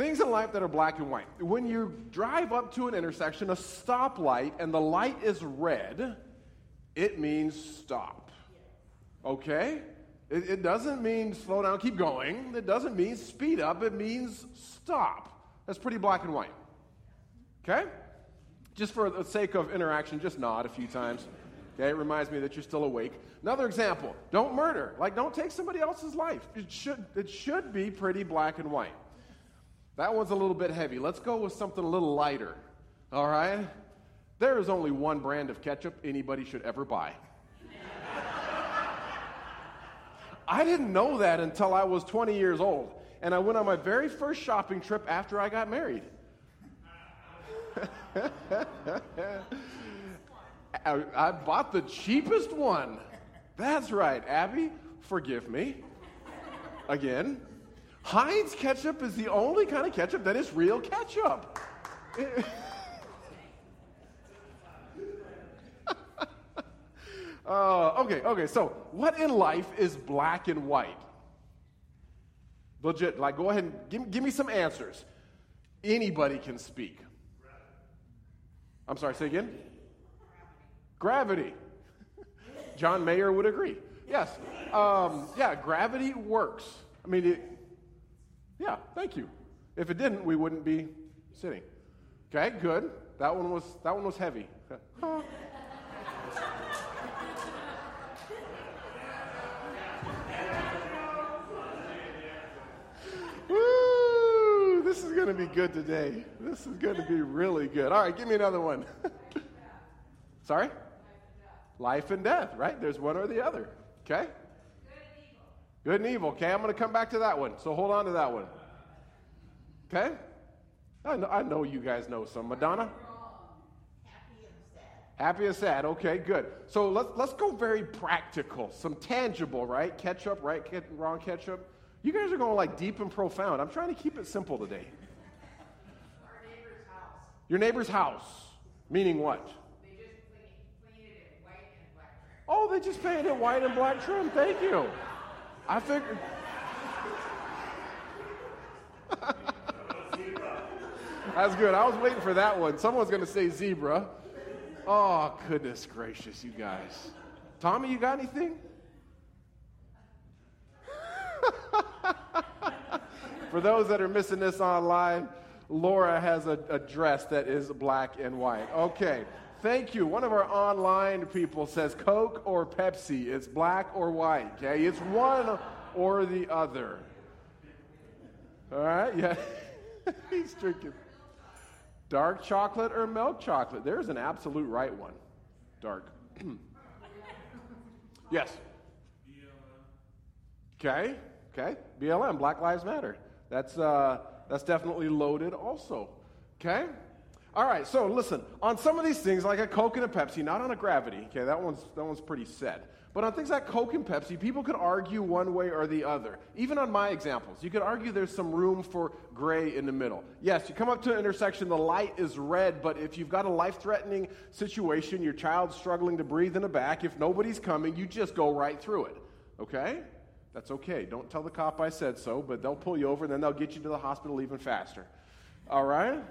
Things in life that are black and white. When you drive up to an intersection, a stoplight, and the light is red, it means stop. Okay? It, it, doesn't mean slow down, keep going. It doesn't mean speed up. It means stop. That's pretty black and white. Okay? Just for the sake of interaction, just nod a few times. Okay? It reminds me that you're still awake. Another example don't murder. Like, don't take somebody else's life. It should, it should be pretty black and white. That one's a little bit heavy. Let's go with something a little lighter. All right? There is only one brand of ketchup anybody should ever buy. I didn't know that until I was 20 years old. And I went on my very first shopping trip after I got married. I, I bought the cheapest one. That's right, Abby, forgive me. Again. Heinz ketchup is the only kind of ketchup that is real ketchup. uh, okay, okay, so what in life is black and white? Legit, like go ahead and give, give me some answers. Anybody can speak. I'm sorry, say again? Gravity. John Mayer would agree. Yes. Um, yeah, gravity works. I mean, it, yeah, thank you. If it didn't, we wouldn't be sitting. Okay, good. That one was that one was heavy. Woo! This is going to be good today. This is going to be really good. All right, give me another one. Sorry? Life and death, right? There's one or the other. Okay? Good and evil. Okay, I'm going to come back to that one. So hold on to that one. Okay? I know, I know you guys know some. Madonna? Happy and sad. Happy and sad. Okay, good. So let's, let's go very practical, some tangible, right? Ketchup, right? Ke- wrong ketchup. You guys are going like deep and profound. I'm trying to keep it simple today. Our neighbor's house. Your neighbor's house, meaning what? They just cleaned it white and black trim. Oh, they just painted it white and black trim. Thank you. I figured. That's good. I was waiting for that one. Someone's going to say zebra. Oh, goodness gracious, you guys. Tommy, you got anything? for those that are missing this online, Laura has a, a dress that is black and white. Okay. Thank you. One of our online people says Coke or Pepsi. It's black or white. Okay, it's one or the other. All right, yeah. He's drinking. Dark chocolate or milk chocolate? There's an absolute right one. Dark. yes. Okay. Okay. BLM. Black Lives Matter. That's uh, that's definitely loaded. Also. Okay. All right, so listen, on some of these things, like a Coke and a Pepsi, not on a gravity, okay, that one's, that one's pretty set. But on things like Coke and Pepsi, people could argue one way or the other. Even on my examples, you could argue there's some room for gray in the middle. Yes, you come up to an intersection, the light is red, but if you've got a life threatening situation, your child's struggling to breathe in the back, if nobody's coming, you just go right through it, okay? That's okay. Don't tell the cop I said so, but they'll pull you over and then they'll get you to the hospital even faster. All right?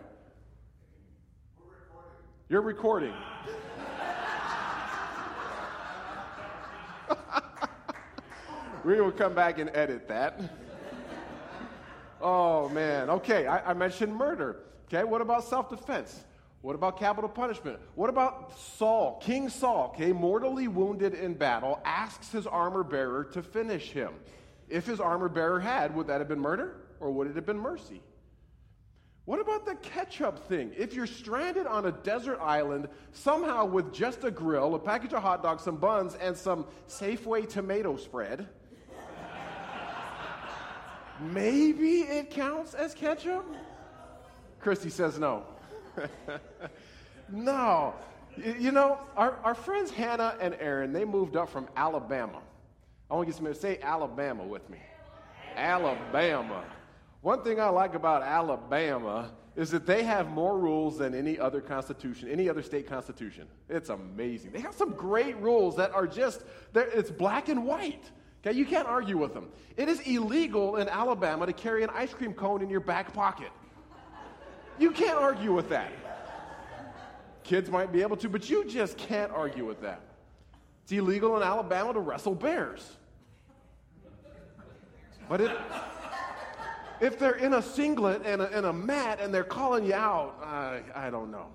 You're recording. we will come back and edit that. Oh, man. Okay, I, I mentioned murder. Okay, what about self defense? What about capital punishment? What about Saul, King Saul, okay, mortally wounded in battle, asks his armor bearer to finish him? If his armor bearer had, would that have been murder or would it have been mercy? What about the ketchup thing? If you're stranded on a desert island, somehow with just a grill, a package of hot dogs, some buns, and some Safeway tomato spread, maybe it counts as ketchup? Christy says no. no. You know, our, our friends Hannah and Aaron, they moved up from Alabama. I want to get to say Alabama with me. Alabama. One thing I like about Alabama is that they have more rules than any other constitution, any other state constitution. It's amazing. They have some great rules that are just, it's black and white. Okay, you can't argue with them. It is illegal in Alabama to carry an ice cream cone in your back pocket. You can't argue with that. Kids might be able to, but you just can't argue with that. It's illegal in Alabama to wrestle bears. But it, if they're in a singlet and a, and a mat and they're calling you out, I, I don't know.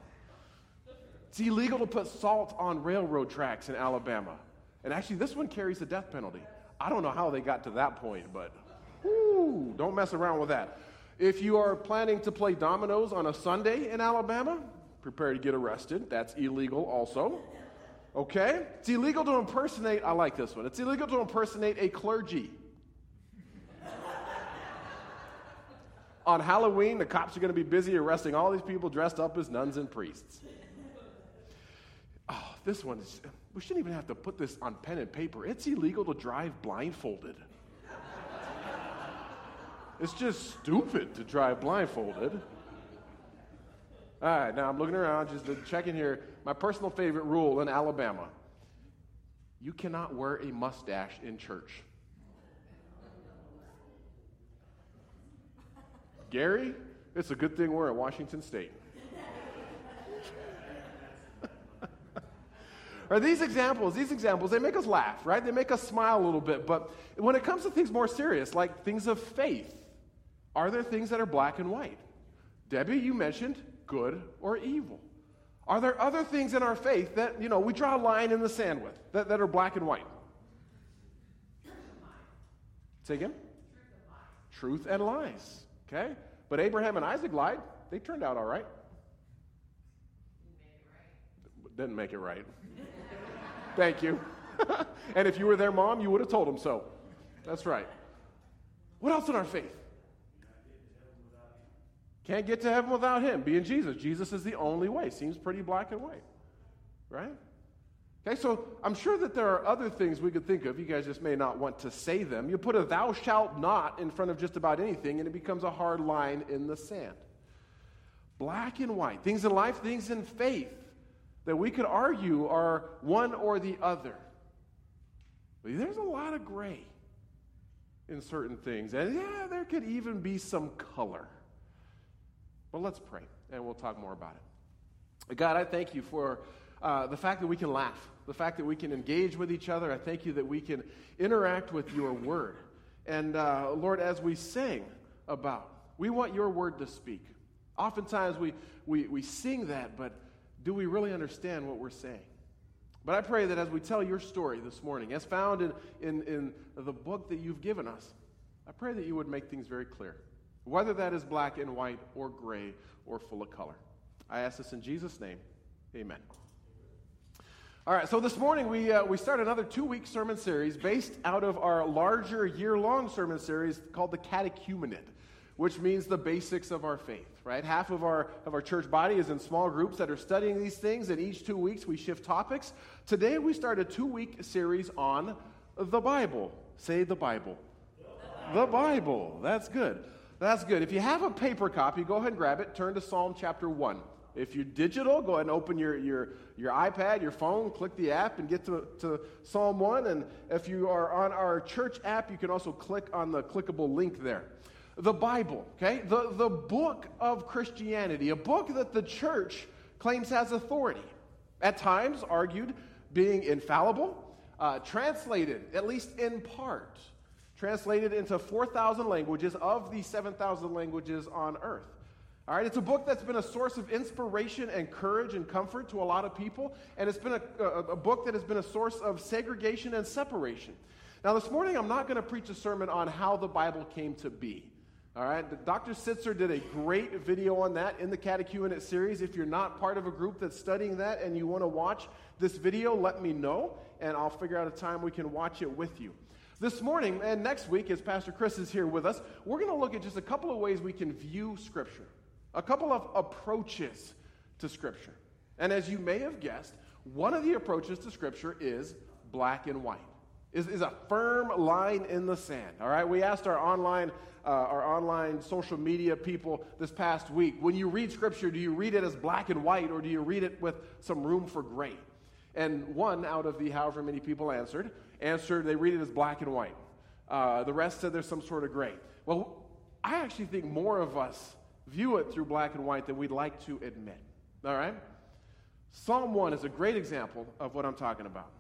It's illegal to put salt on railroad tracks in Alabama. And actually, this one carries the death penalty. I don't know how they got to that point, but whoo, don't mess around with that. If you are planning to play dominoes on a Sunday in Alabama, prepare to get arrested. That's illegal also. Okay? It's illegal to impersonate, I like this one. It's illegal to impersonate a clergy. On Halloween, the cops are going to be busy arresting all these people dressed up as nuns and priests. Oh, this one is, we shouldn't even have to put this on pen and paper. It's illegal to drive blindfolded. it's just stupid to drive blindfolded. All right, now I'm looking around, just checking here. My personal favorite rule in Alabama you cannot wear a mustache in church. Gary, it's a good thing we're at Washington State. Are these examples, these examples, they make us laugh, right? They make us smile a little bit. But when it comes to things more serious, like things of faith, are there things that are black and white? Debbie, you mentioned good or evil. Are there other things in our faith that, you know, we draw a line in the sand with that, that are black and white? Say again? Truth and lies. Okay? But Abraham and Isaac lied. They turned out all right. Didn't make it right. Thank you. and if you were their mom, you would have told them so. That's right. What else in our faith? Can't get to heaven without him, being Jesus. Jesus is the only way. Seems pretty black and white, right? Okay, so I'm sure that there are other things we could think of. You guys just may not want to say them. You put a thou shalt not in front of just about anything, and it becomes a hard line in the sand. Black and white. Things in life, things in faith that we could argue are one or the other. But there's a lot of gray in certain things. And yeah, there could even be some color. But let's pray, and we'll talk more about it. God, I thank you for uh, the fact that we can laugh, the fact that we can engage with each other. I thank you that we can interact with your word. And uh, Lord, as we sing about, we want your word to speak. Oftentimes we, we, we sing that, but do we really understand what we're saying? But I pray that as we tell your story this morning, as found in, in, in the book that you've given us, I pray that you would make things very clear whether that is black and white or gray or full of color. I ask this in Jesus' name. Amen. All right, so this morning we, uh, we start another two week sermon series based out of our larger year long sermon series called the Catechumenate, which means the basics of our faith, right? Half of our, of our church body is in small groups that are studying these things, and each two weeks we shift topics. Today we start a two week series on the Bible. Say the Bible. The Bible. That's good. That's good. If you have a paper copy, go ahead and grab it. Turn to Psalm chapter 1. If you're digital, go ahead and open your, your, your iPad, your phone, click the app, and get to, to Psalm 1. And if you are on our church app, you can also click on the clickable link there. The Bible, okay? The, the book of Christianity, a book that the church claims has authority. At times, argued being infallible, uh, translated, at least in part translated into 4,000 languages of the 7,000 languages on earth. All right, it's a book that's been a source of inspiration and courage and comfort to a lot of people, and it's been a, a, a book that has been a source of segregation and separation. Now, this morning, I'm not going to preach a sermon on how the Bible came to be. All right, Dr. Sitzer did a great video on that in the Catechumenate series. If you're not part of a group that's studying that and you want to watch this video, let me know, and I'll figure out a time we can watch it with you. This morning and next week, as Pastor Chris is here with us, we're going to look at just a couple of ways we can view Scripture, a couple of approaches to Scripture. And as you may have guessed, one of the approaches to Scripture is black and white, is, is a firm line in the sand. All right, we asked our online. Uh, our online social media people this past week. When you read scripture, do you read it as black and white or do you read it with some room for gray? And one out of the however many people answered answered they read it as black and white. Uh, the rest said there's some sort of gray. Well, I actually think more of us view it through black and white than we'd like to admit. All right? Psalm 1 is a great example of what I'm talking about.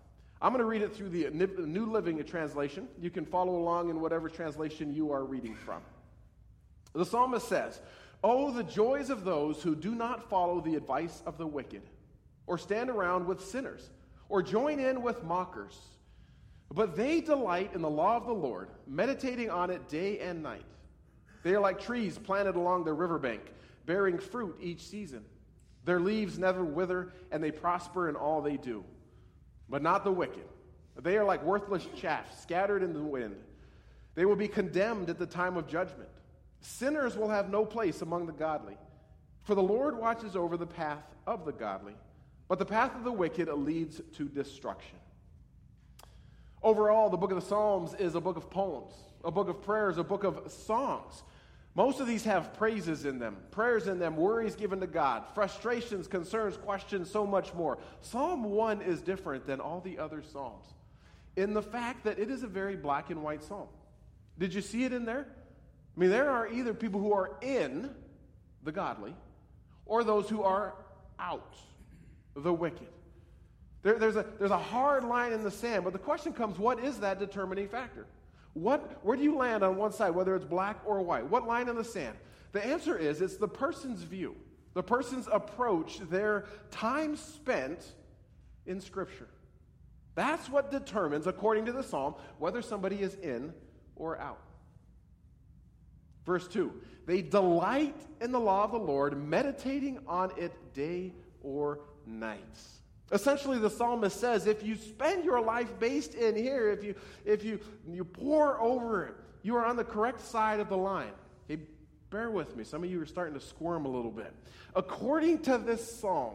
I'm going to read it through the New Living Translation. You can follow along in whatever translation you are reading from. The psalmist says, Oh, the joys of those who do not follow the advice of the wicked, or stand around with sinners, or join in with mockers. But they delight in the law of the Lord, meditating on it day and night. They are like trees planted along the riverbank, bearing fruit each season. Their leaves never wither, and they prosper in all they do. But not the wicked. They are like worthless chaff scattered in the wind. They will be condemned at the time of judgment. Sinners will have no place among the godly. For the Lord watches over the path of the godly, but the path of the wicked leads to destruction. Overall, the book of the Psalms is a book of poems, a book of prayers, a book of songs. Most of these have praises in them, prayers in them, worries given to God, frustrations, concerns, questions, so much more. Psalm 1 is different than all the other Psalms in the fact that it is a very black and white psalm. Did you see it in there? I mean, there are either people who are in the godly or those who are out, the wicked. There, there's, a, there's a hard line in the sand, but the question comes what is that determining factor? What, where do you land on one side, whether it's black or white? What line in the sand? The answer is it's the person's view, the person's approach, their time spent in Scripture. That's what determines, according to the psalm, whether somebody is in or out. Verse 2 They delight in the law of the Lord, meditating on it day or night. Essentially, the psalmist says if you spend your life based in here, if you, if you, you pour over it, you are on the correct side of the line. Hey, bear with me. Some of you are starting to squirm a little bit. According to this psalm,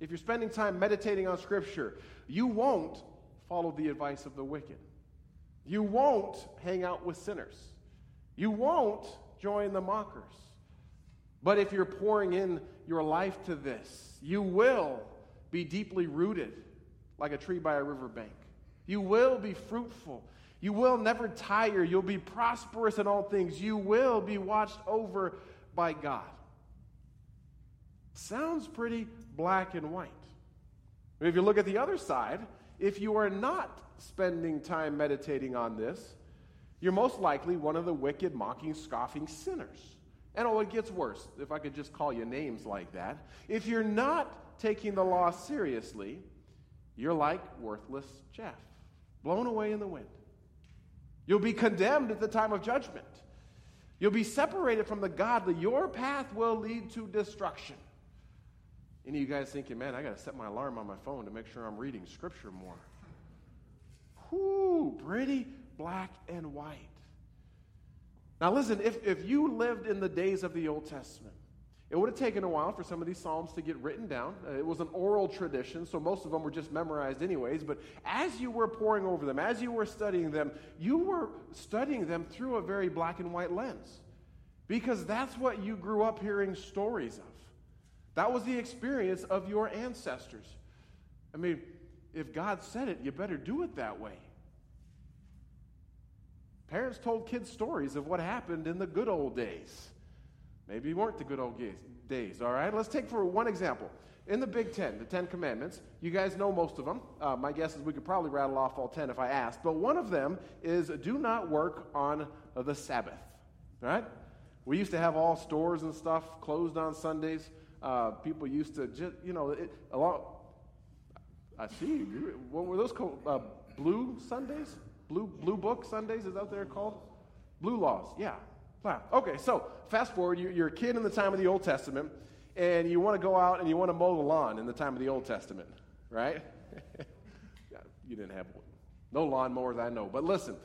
if you're spending time meditating on Scripture, you won't follow the advice of the wicked. You won't hang out with sinners. You won't join the mockers. But if you're pouring in your life to this, you will be deeply rooted like a tree by a riverbank. You will be fruitful. You will never tire. You'll be prosperous in all things. You will be watched over by God. Sounds pretty black and white. If you look at the other side, if you are not spending time meditating on this, you're most likely one of the wicked, mocking, scoffing sinners. And oh, it gets worse, if I could just call you names like that. If you're not taking the law seriously, you're like worthless chaff, blown away in the wind. You'll be condemned at the time of judgment. You'll be separated from the godly. Your path will lead to destruction. Any of you guys thinking, man, I got to set my alarm on my phone to make sure I'm reading Scripture more? Whoo, pretty black and white. Now, listen, if, if you lived in the days of the Old Testament, it would have taken a while for some of these Psalms to get written down. Uh, it was an oral tradition, so most of them were just memorized, anyways. But as you were poring over them, as you were studying them, you were studying them through a very black and white lens. Because that's what you grew up hearing stories of. That was the experience of your ancestors. I mean, if God said it, you better do it that way. Parents told kids stories of what happened in the good old days. Maybe weren't the good old days, all right? Let's take for one example. In the Big Ten, the Ten Commandments, you guys know most of them. Uh, my guess is we could probably rattle off all ten if I asked. But one of them is do not work on the Sabbath, right? We used to have all stores and stuff closed on Sundays. Uh, people used to just, you know, it, a lot. I see. What were those called? Uh, blue Sundays? Blue, blue Book Sundays? Is that what they're called? Blue laws, yeah. Wow. Okay, so fast forward, you're a kid in the time of the Old Testament, and you want to go out and you want to mow the lawn in the time of the Old Testament, right? you didn't have no lawnmowers, I know. But listen,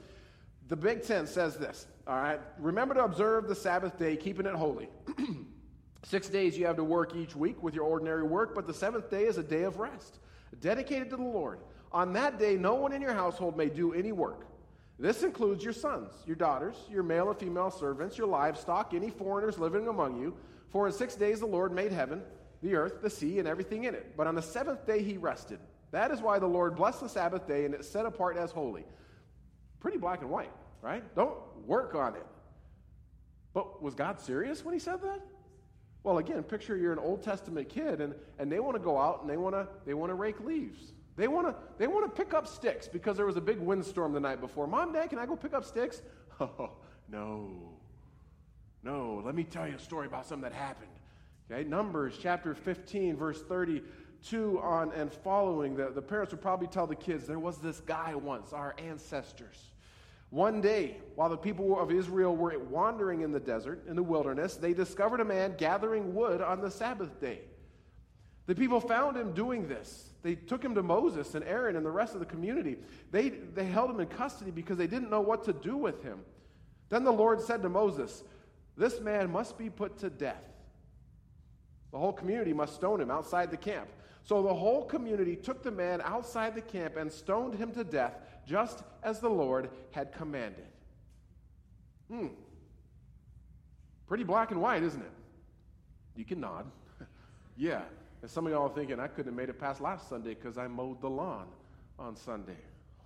the Big Ten says this, all right? Remember to observe the Sabbath day, keeping it holy. Six days you have to work each week with your ordinary work, but the seventh day is a day of rest, dedicated to the Lord. On that day, no one in your household may do any work. This includes your sons, your daughters, your male and female servants, your livestock, any foreigners living among you. For in six days the Lord made heaven, the earth, the sea, and everything in it. But on the seventh day he rested. That is why the Lord blessed the Sabbath day and it's set apart as holy. Pretty black and white, right? Don't work on it. But was God serious when he said that? Well, again, picture you're an Old Testament kid and, and they want to go out and they want to they want to rake leaves. They want to they want to pick up sticks because there was a big windstorm the night before. Mom, Dad, can I go pick up sticks? Oh, no. No, let me tell you a story about something that happened. Okay, Numbers chapter 15, verse 32 on and following. The, the parents would probably tell the kids there was this guy once, our ancestors. One day, while the people of Israel were wandering in the desert, in the wilderness, they discovered a man gathering wood on the Sabbath day. The people found him doing this. They took him to Moses and Aaron and the rest of the community. They, they held him in custody because they didn't know what to do with him. Then the Lord said to Moses, This man must be put to death. The whole community must stone him outside the camp. So the whole community took the man outside the camp and stoned him to death just as the Lord had commanded. Hmm. Pretty black and white, isn't it? You can nod. yeah. And some of y'all are thinking, I couldn't have made it past last Sunday because I mowed the lawn on Sunday.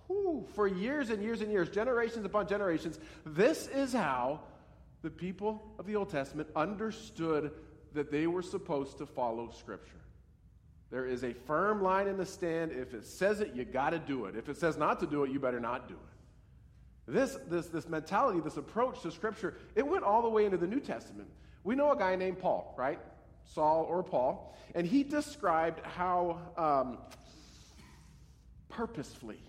Whew. For years and years and years, generations upon generations, this is how the people of the Old Testament understood that they were supposed to follow Scripture. There is a firm line in the stand. If it says it, you got to do it. If it says not to do it, you better not do it. This, this, this mentality, this approach to Scripture, it went all the way into the New Testament. We know a guy named Paul, right? Saul or Paul. And he described how um, purposefully,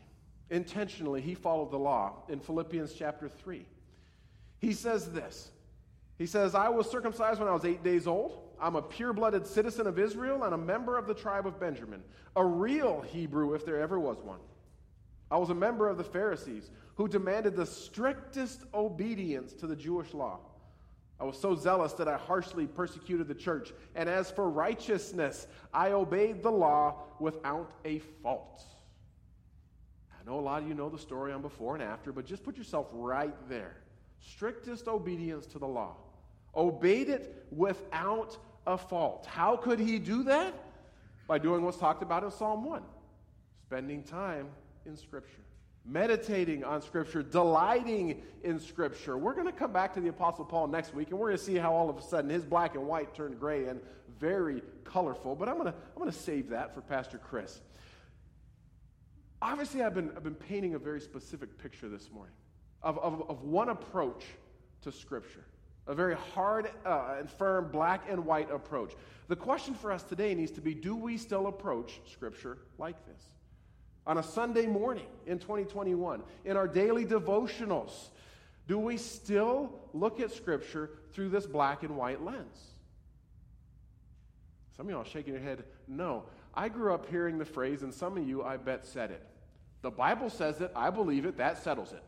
intentionally, he followed the law in Philippians chapter 3. He says this He says, I was circumcised when I was eight days old. I'm a pure blooded citizen of Israel and a member of the tribe of Benjamin, a real Hebrew if there ever was one. I was a member of the Pharisees who demanded the strictest obedience to the Jewish law. I was so zealous that I harshly persecuted the church. And as for righteousness, I obeyed the law without a fault. I know a lot of you know the story on before and after, but just put yourself right there. Strictest obedience to the law. Obeyed it without a fault. How could he do that? By doing what's talked about in Psalm 1 spending time in Scripture, meditating on Scripture, delighting in Scripture. We're going to come back to the Apostle Paul next week, and we're going to see how all of a sudden his black and white turned gray and very colorful. But I'm going to, I'm going to save that for Pastor Chris. Obviously, I've been, I've been painting a very specific picture this morning of, of, of one approach to Scripture a very hard uh, and firm black and white approach. The question for us today needs to be do we still approach Scripture like this? On a Sunday morning in 2021, in our daily devotionals, do we still look at Scripture through this black and white lens? Some of y'all shaking your head, no. I grew up hearing the phrase, and some of you, I bet, said it. The Bible says it, I believe it, that settles it.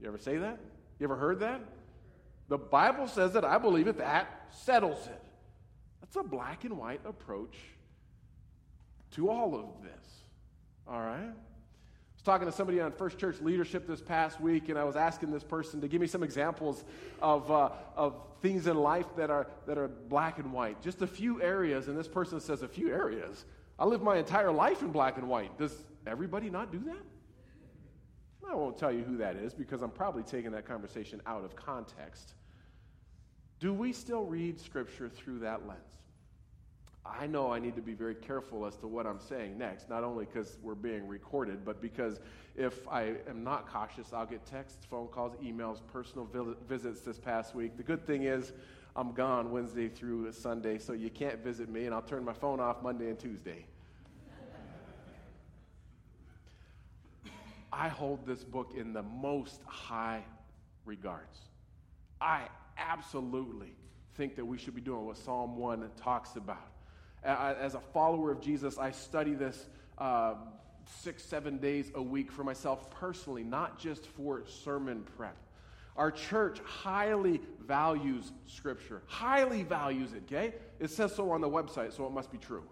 You ever say that? You ever heard that? The Bible says it, I believe it, that settles it. That's a black and white approach to all of this. All right? I was talking to somebody on First Church leadership this past week, and I was asking this person to give me some examples of, uh, of things in life that are, that are black and white. Just a few areas, and this person says, A few areas. I live my entire life in black and white. Does everybody not do that? I won't tell you who that is because I'm probably taking that conversation out of context. Do we still read Scripture through that lens? I know I need to be very careful as to what I'm saying next, not only because we're being recorded, but because if I am not cautious, I'll get texts, phone calls, emails, personal visits this past week. The good thing is, I'm gone Wednesday through Sunday, so you can't visit me, and I'll turn my phone off Monday and Tuesday. I hold this book in the most high regards. I absolutely think that we should be doing what Psalm 1 talks about. As a follower of Jesus, I study this uh, six, seven days a week for myself personally, not just for sermon prep. Our church highly values Scripture, highly values it, okay? It says so on the website, so it must be true.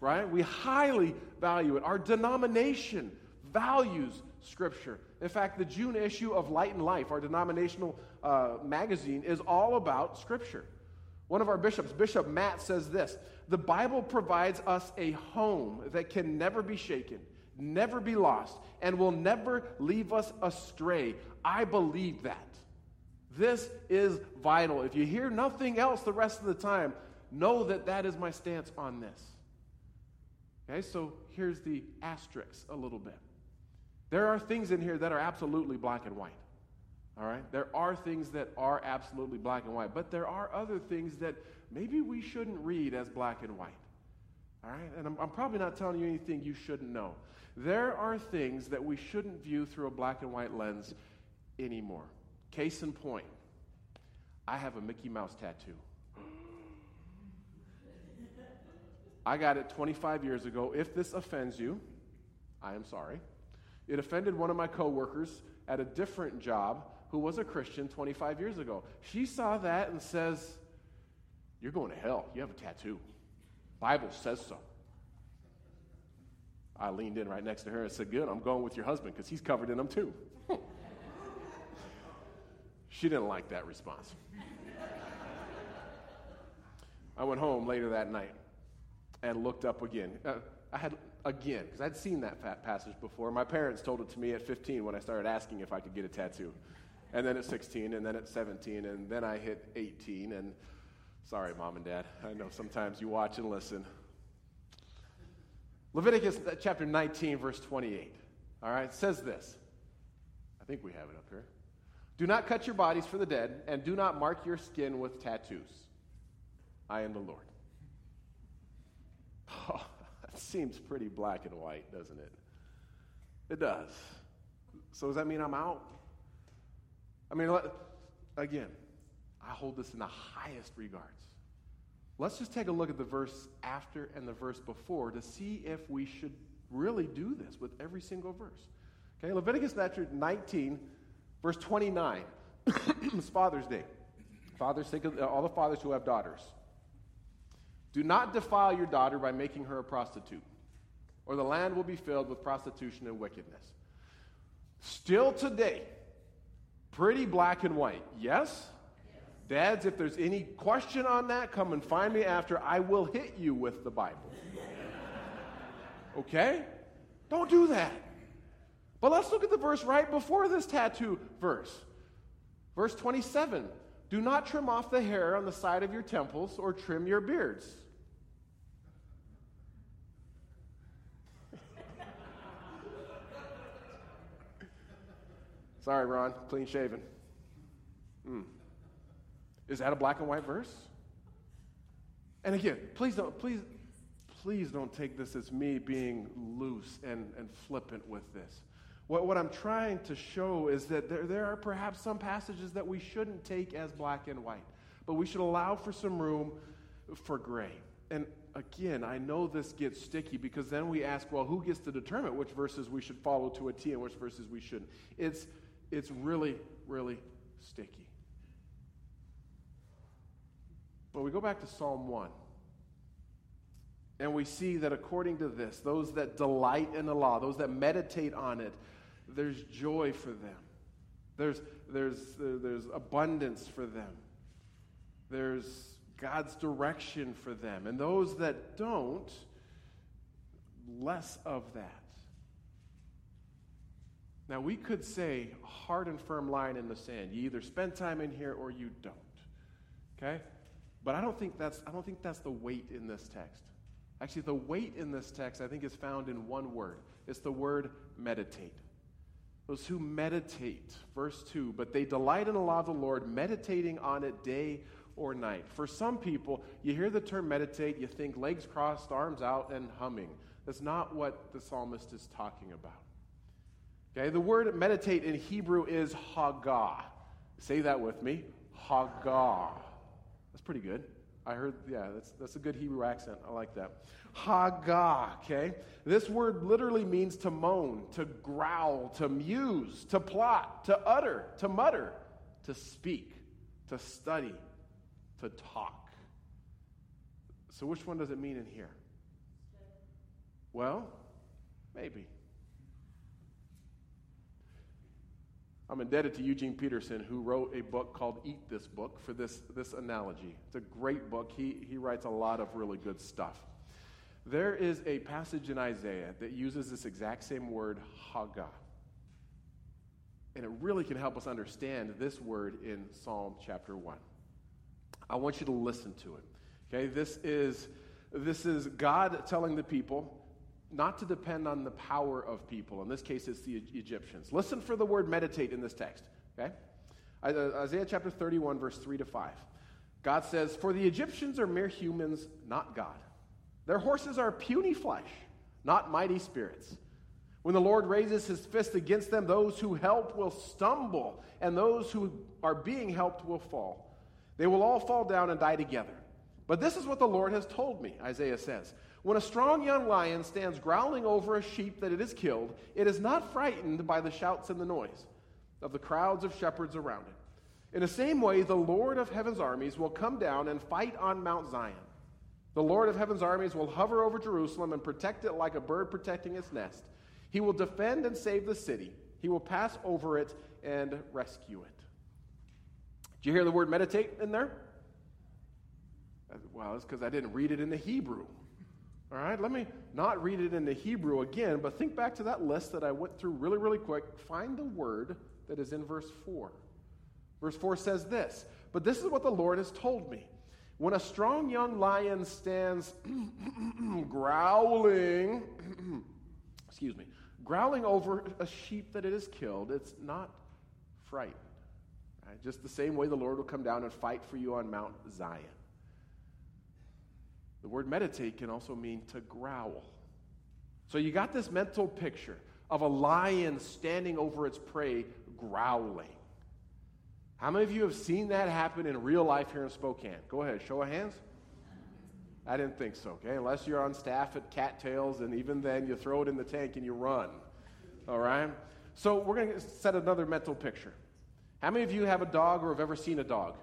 Right? We highly value it. Our denomination values Scripture. In fact, the June issue of Light and Life, our denominational uh, magazine, is all about Scripture. One of our bishops, Bishop Matt, says this The Bible provides us a home that can never be shaken, never be lost, and will never leave us astray. I believe that. This is vital. If you hear nothing else the rest of the time, know that that is my stance on this. Okay, so here's the asterisk a little bit. There are things in here that are absolutely black and white. All right? There are things that are absolutely black and white, but there are other things that maybe we shouldn't read as black and white. All right? And I'm, I'm, probably not telling you anything you shouldn't know. There are things that we shouldn't view through a black and white lens anymore. Case in point, I have a Mickey Mouse tattoo. I got it 25 years ago. If this offends you, I am sorry. It offended one of my coworkers at a different job who was a Christian 25 years ago. She saw that and says, You're going to hell. You have a tattoo. Bible says so. I leaned in right next to her and said, Good, I'm going with your husband because he's covered in them too. she didn't like that response. I went home later that night and looked up again. Uh, I had again because I'd seen that passage before. My parents told it to me at 15 when I started asking if I could get a tattoo and then at 16, and then at 17, and then I hit 18. And sorry, mom and dad, I know sometimes you watch and listen. Leviticus uh, chapter 19, verse 28. All right, says this. I think we have it up here. Do not cut your bodies for the dead, and do not mark your skin with tattoos. I am the Lord. Oh, that seems pretty black and white, doesn't it? It does. So does that mean I'm out? I mean, again, I hold this in the highest regards. Let's just take a look at the verse after and the verse before to see if we should really do this with every single verse. Okay, Leviticus 19, verse 29. it's Father's Day. Fathers, think of all the fathers who have daughters. Do not defile your daughter by making her a prostitute, or the land will be filled with prostitution and wickedness. Still today, Pretty black and white. Yes? Dads, if there's any question on that, come and find me after. I will hit you with the Bible. Okay? Don't do that. But let's look at the verse right before this tattoo verse. Verse 27 Do not trim off the hair on the side of your temples or trim your beards. Sorry, Ron, clean shaven. Hmm. Is that a black and white verse? And again, please don't, please, please don't take this as me being loose and, and flippant with this. What, what I'm trying to show is that there, there are perhaps some passages that we shouldn't take as black and white, but we should allow for some room for gray. And again, I know this gets sticky because then we ask, well, who gets to determine which verses we should follow to a T and which verses we shouldn't? It's it's really, really sticky. But we go back to Psalm 1. And we see that according to this, those that delight in the law, those that meditate on it, there's joy for them. There's, there's, there's abundance for them. There's God's direction for them. And those that don't, less of that. Now, we could say hard and firm line in the sand. You either spend time in here or you don't. Okay? But I don't think that's, I don't think that's the weight in this text. Actually, the weight in this text, I think, is found in one word. It's the word meditate. Those who meditate, verse 2, but they delight in the law of the Lord, meditating on it day or night. For some people, you hear the term meditate, you think legs crossed, arms out, and humming. That's not what the psalmist is talking about. Okay, the word meditate in Hebrew is hagah. Say that with me. Hagah. That's pretty good. I heard, yeah, that's, that's a good Hebrew accent. I like that. Hagah, okay? This word literally means to moan, to growl, to muse, to plot, to utter, to mutter, to speak, to study, to talk. So, which one does it mean in here? Well, maybe. I'm indebted to Eugene Peterson, who wrote a book called Eat This Book for this, this analogy. It's a great book. He, he writes a lot of really good stuff. There is a passage in Isaiah that uses this exact same word, hagah. And it really can help us understand this word in Psalm chapter 1. I want you to listen to it. Okay, this is, this is God telling the people not to depend on the power of people. In this case, it's the Egyptians. Listen for the word meditate in this text. Okay? Uh, Isaiah chapter 31, verse 3 to 5. God says, For the Egyptians are mere humans, not God. Their horses are puny flesh, not mighty spirits. When the Lord raises his fist against them, those who help will stumble, and those who are being helped will fall. They will all fall down and die together. But this is what the Lord has told me, Isaiah says. When a strong young lion stands growling over a sheep that it has killed, it is not frightened by the shouts and the noise of the crowds of shepherds around it. In the same way, the Lord of heaven's armies will come down and fight on Mount Zion. The Lord of heaven's armies will hover over Jerusalem and protect it like a bird protecting its nest. He will defend and save the city. He will pass over it and rescue it. Do you hear the word meditate in there? Well, it's because I didn't read it in the Hebrew. All right, let me not read it in the Hebrew again, but think back to that list that I went through really, really quick. Find the word that is in verse 4. Verse 4 says this But this is what the Lord has told me. When a strong young lion stands growling, excuse me, growling over a sheep that it has killed, it's not frightened. Right? Just the same way the Lord will come down and fight for you on Mount Zion. The word meditate can also mean to growl. So you got this mental picture of a lion standing over its prey growling. How many of you have seen that happen in real life here in Spokane? Go ahead, show of hands. I didn't think so, okay? Unless you're on staff at Cat Tales, and even then you throw it in the tank and you run. All right? So we're going to set another mental picture. How many of you have a dog or have ever seen a dog?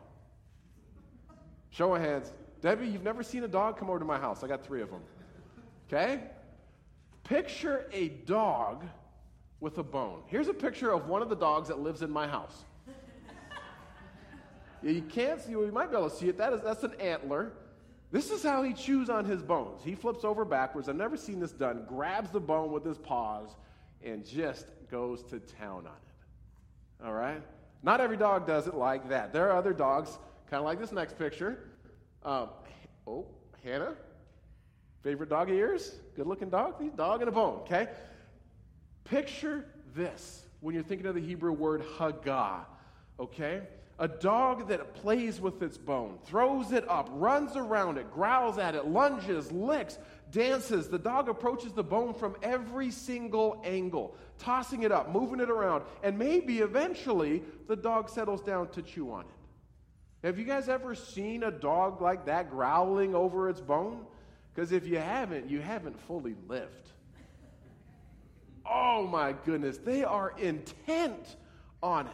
Show of hands. Debbie, you've never seen a dog? Come over to my house. I got three of them. Okay? Picture a dog with a bone. Here's a picture of one of the dogs that lives in my house. you can't see, well, you might be able to see it. That is, that's an antler. This is how he chews on his bones. He flips over backwards. I've never seen this done. Grabs the bone with his paws and just goes to town on it. All right? Not every dog does it like that. There are other dogs, kind of like this next picture, um, oh, Hannah, favorite dog of yours? Good looking dog? Dog and a bone, okay? Picture this when you're thinking of the Hebrew word hagah, okay? A dog that plays with its bone, throws it up, runs around it, growls at it, lunges, licks, dances. The dog approaches the bone from every single angle, tossing it up, moving it around, and maybe eventually the dog settles down to chew on it. Have you guys ever seen a dog like that growling over its bone? Because if you haven't, you haven't fully lived. Oh my goodness, they are intent on it.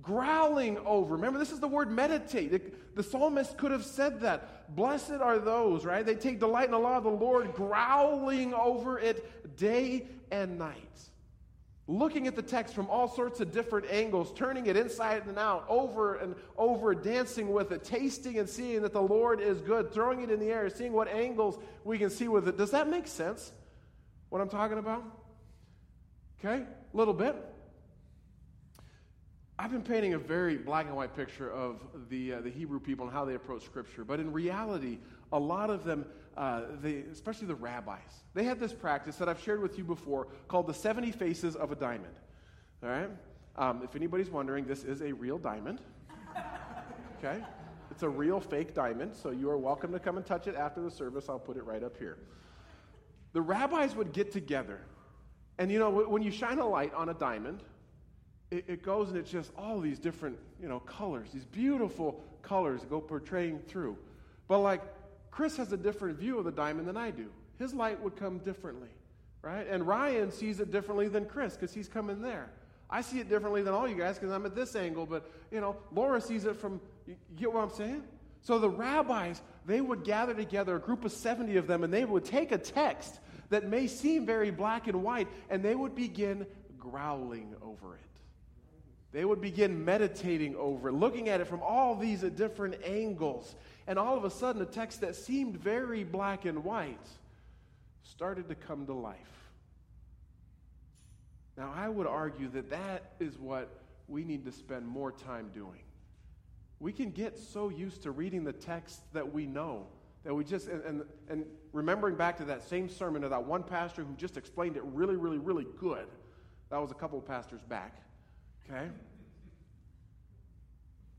Growling over. Remember, this is the word meditate. The, the psalmist could have said that. Blessed are those, right? They take delight in the law of the Lord, growling over it day and night looking at the text from all sorts of different angles, turning it inside and out, over and over, dancing with it, tasting and seeing that the Lord is good, throwing it in the air, seeing what angles we can see with it. Does that make sense? What I'm talking about? Okay, a little bit. I've been painting a very black and white picture of the, uh, the Hebrew people and how they approach Scripture, but in reality, a lot of them, uh, they, especially the rabbis, they had this practice that I've shared with you before called the 70 faces of a diamond. All right? Um, if anybody's wondering, this is a real diamond. Okay? It's a real fake diamond, so you are welcome to come and touch it after the service. I'll put it right up here. The rabbis would get together, and you know, when you shine a light on a diamond, it, it goes and it's just all these different, you know, colors, these beautiful colors go portraying through. But like Chris has a different view of the diamond than I do. His light would come differently, right? And Ryan sees it differently than Chris because he's coming there. I see it differently than all you guys because I'm at this angle, but you know, Laura sees it from. You get what I'm saying? So the rabbis, they would gather together, a group of 70 of them, and they would take a text that may seem very black and white, and they would begin growling over it. They would begin meditating over it, looking at it from all these different angles. And all of a sudden, a text that seemed very black and white started to come to life. Now, I would argue that that is what we need to spend more time doing. We can get so used to reading the text that we know that we just, and, and, and remembering back to that same sermon of that one pastor who just explained it really, really, really good. That was a couple of pastors back. Okay?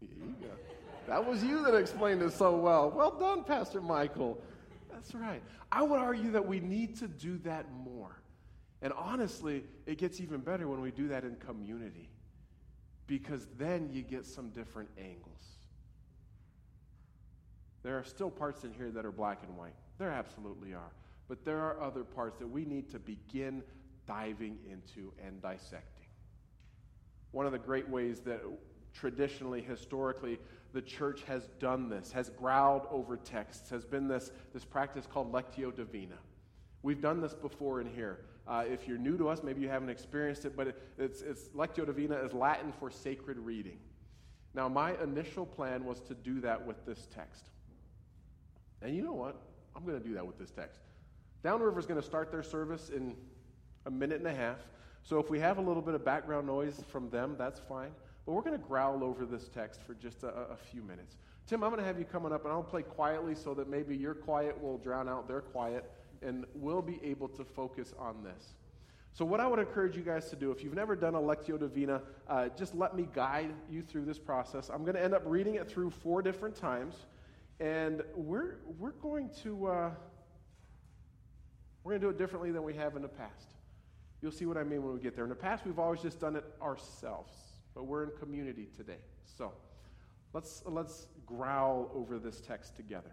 That was you that explained it so well. Well done, Pastor Michael. That's right. I would argue that we need to do that more. And honestly, it gets even better when we do that in community because then you get some different angles. There are still parts in here that are black and white. There absolutely are. But there are other parts that we need to begin diving into and dissecting. One of the great ways that traditionally, historically, the church has done this, has growled over texts, has been this, this practice called Lectio Divina. We've done this before in here. Uh, if you're new to us, maybe you haven't experienced it, but it, it's, it's Lectio Divina is Latin for sacred reading. Now, my initial plan was to do that with this text. And you know what? I'm going to do that with this text. Downriver is going to start their service in a minute and a half. So if we have a little bit of background noise from them, that's fine. But we're going to growl over this text for just a, a few minutes. Tim, I'm going to have you coming up, and I'll play quietly so that maybe your quiet will drown out their quiet, and we'll be able to focus on this. So, what I would encourage you guys to do, if you've never done a Lectio Divina, uh, just let me guide you through this process. I'm going to end up reading it through four different times, and we're, we're going to uh, we're going to do it differently than we have in the past. You'll see what I mean when we get there. In the past, we've always just done it ourselves but we're in community today. So let's, let's growl over this text together.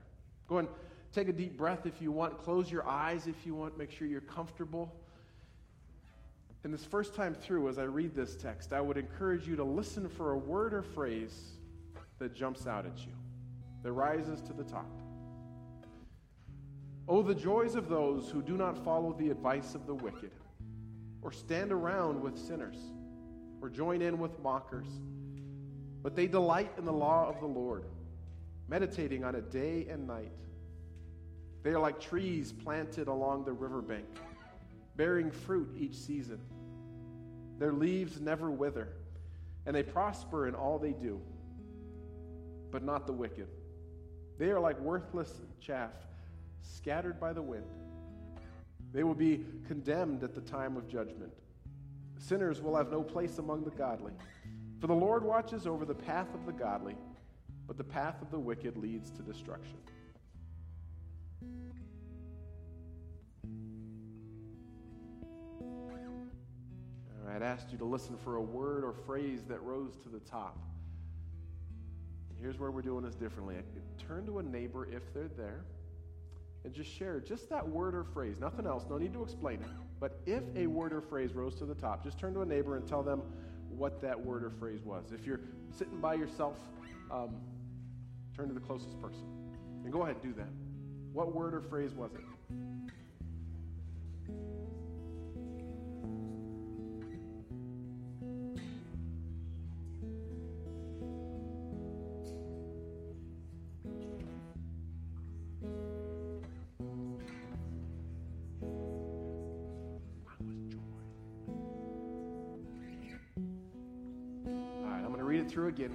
Go and take a deep breath if you want. Close your eyes if you want. Make sure you're comfortable. And this first time through, as I read this text, I would encourage you to listen for a word or phrase that jumps out at you, that rises to the top. Oh, the joys of those who do not follow the advice of the wicked, or stand around with sinners or join in with mockers. But they delight in the law of the Lord, meditating on it day and night. They are like trees planted along the riverbank, bearing fruit each season. Their leaves never wither, and they prosper in all they do. But not the wicked. They are like worthless chaff scattered by the wind. They will be condemned at the time of judgment. Sinners will have no place among the godly. For the Lord watches over the path of the godly, but the path of the wicked leads to destruction. All right, I'd asked you to listen for a word or phrase that rose to the top. Here's where we're doing this differently. Turn to a neighbor if they're there and just share just that word or phrase, nothing else, no need to explain it. But if a word or phrase rose to the top, just turn to a neighbor and tell them what that word or phrase was. If you're sitting by yourself, um, turn to the closest person. And go ahead and do that. What word or phrase was it?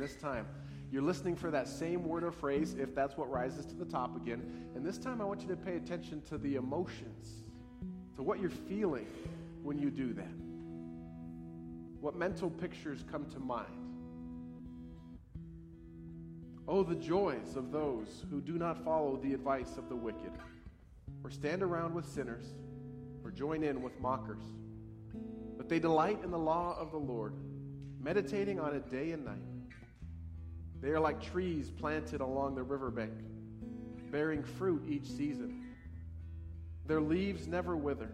This time. You're listening for that same word or phrase if that's what rises to the top again. And this time I want you to pay attention to the emotions, to what you're feeling when you do that. What mental pictures come to mind? Oh, the joys of those who do not follow the advice of the wicked, or stand around with sinners, or join in with mockers. But they delight in the law of the Lord meditating on it day and night. They are like trees planted along the riverbank, bearing fruit each season. Their leaves never wither,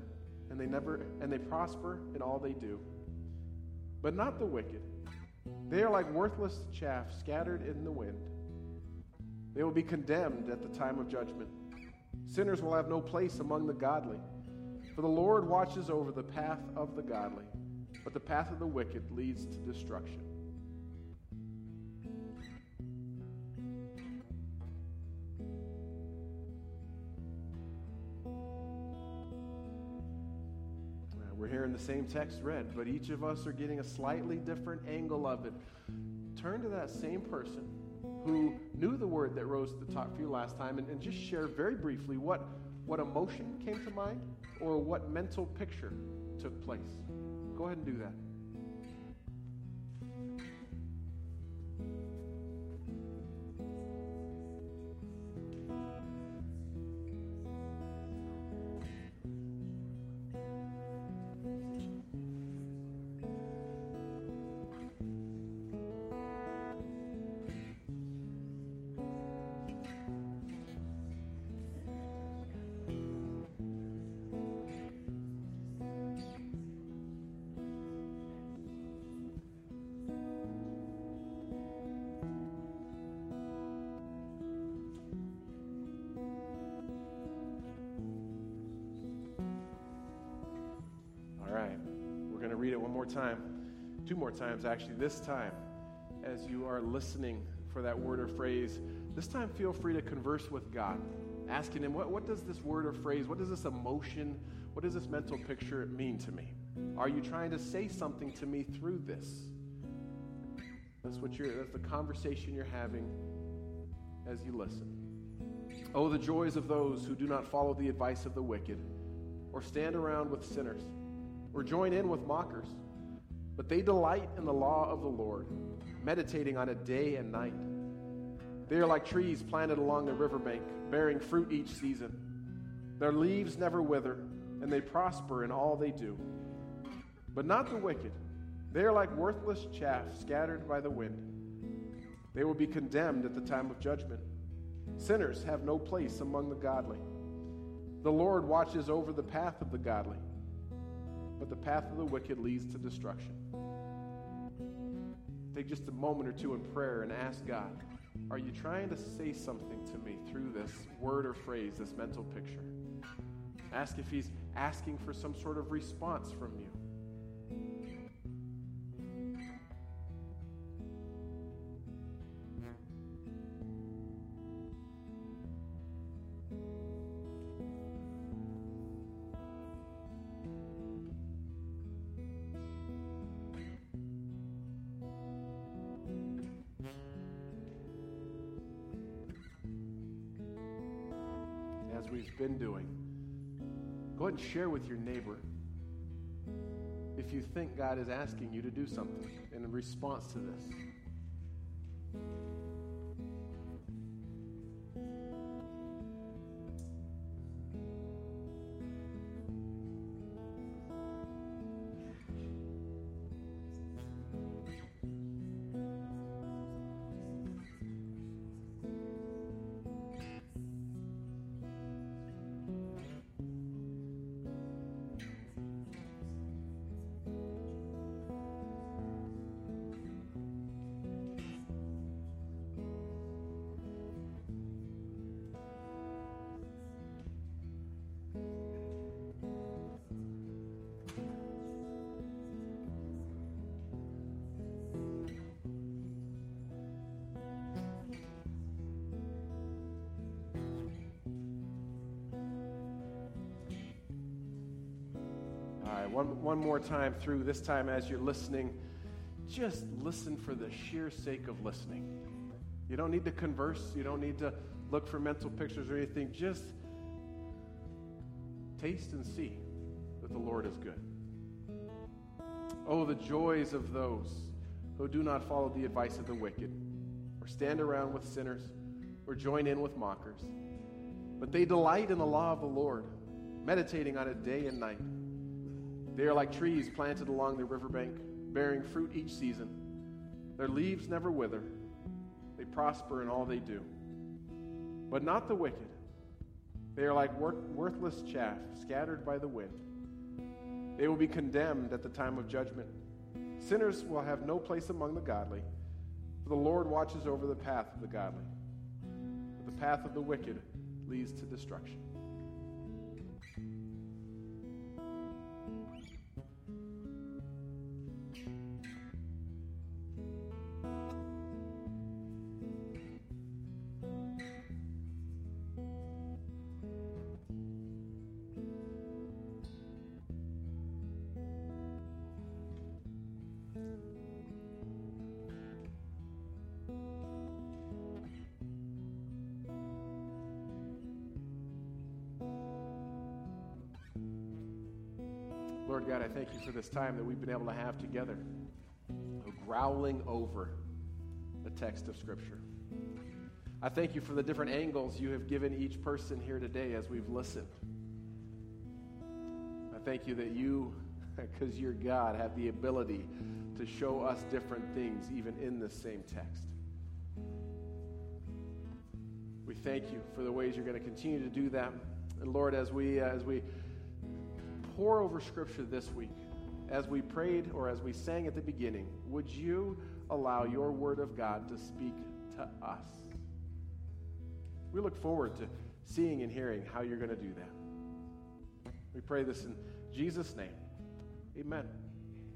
and they never and they prosper in all they do. But not the wicked. They are like worthless chaff scattered in the wind. They will be condemned at the time of judgment. Sinners will have no place among the godly. For the Lord watches over the path of the godly but the path of the wicked leads to destruction. We're the same text read, but each of us are getting a slightly different angle of it. Turn to that same person who knew the word that rose to the top for you last time and, and just share very briefly what, what emotion came to mind or what mental picture took place. Go ahead and do that. One more time, two more times actually. This time, as you are listening for that word or phrase, this time feel free to converse with God, asking Him, what, what does this word or phrase, what does this emotion, what does this mental picture mean to me? Are you trying to say something to me through this? That's what you're, that's the conversation you're having as you listen. Oh, the joys of those who do not follow the advice of the wicked or stand around with sinners or join in with mockers. But they delight in the law of the Lord, meditating on it day and night. They are like trees planted along the riverbank, bearing fruit each season. Their leaves never wither, and they prosper in all they do. But not the wicked. They are like worthless chaff scattered by the wind. They will be condemned at the time of judgment. Sinners have no place among the godly. The Lord watches over the path of the godly but the path of the wicked leads to destruction. Take just a moment or two in prayer and ask God, are you trying to say something to me through this word or phrase, this mental picture? Ask if He's asking for some sort of response from you. Share with your neighbor if you think God is asking you to do something in response to this. One, one more time through, this time as you're listening, just listen for the sheer sake of listening. You don't need to converse, you don't need to look for mental pictures or anything. Just taste and see that the Lord is good. Oh, the joys of those who do not follow the advice of the wicked, or stand around with sinners, or join in with mockers. But they delight in the law of the Lord, meditating on it day and night. They are like trees planted along the riverbank, bearing fruit each season. Their leaves never wither. They prosper in all they do. But not the wicked. They are like worthless chaff scattered by the wind. They will be condemned at the time of judgment. Sinners will have no place among the godly, for the Lord watches over the path of the godly. But the path of the wicked leads to destruction. God, I thank you for this time that we've been able to have together, growling over the text of Scripture. I thank you for the different angles you have given each person here today as we've listened. I thank you that you, because you're God, have the ability to show us different things even in the same text. We thank you for the ways you're going to continue to do that. And Lord, as we as we pore over scripture this week, as we prayed or as we sang at the beginning, would you allow your word of God to speak to us? We look forward to seeing and hearing how you're going to do that. We pray this in Jesus' name. Amen.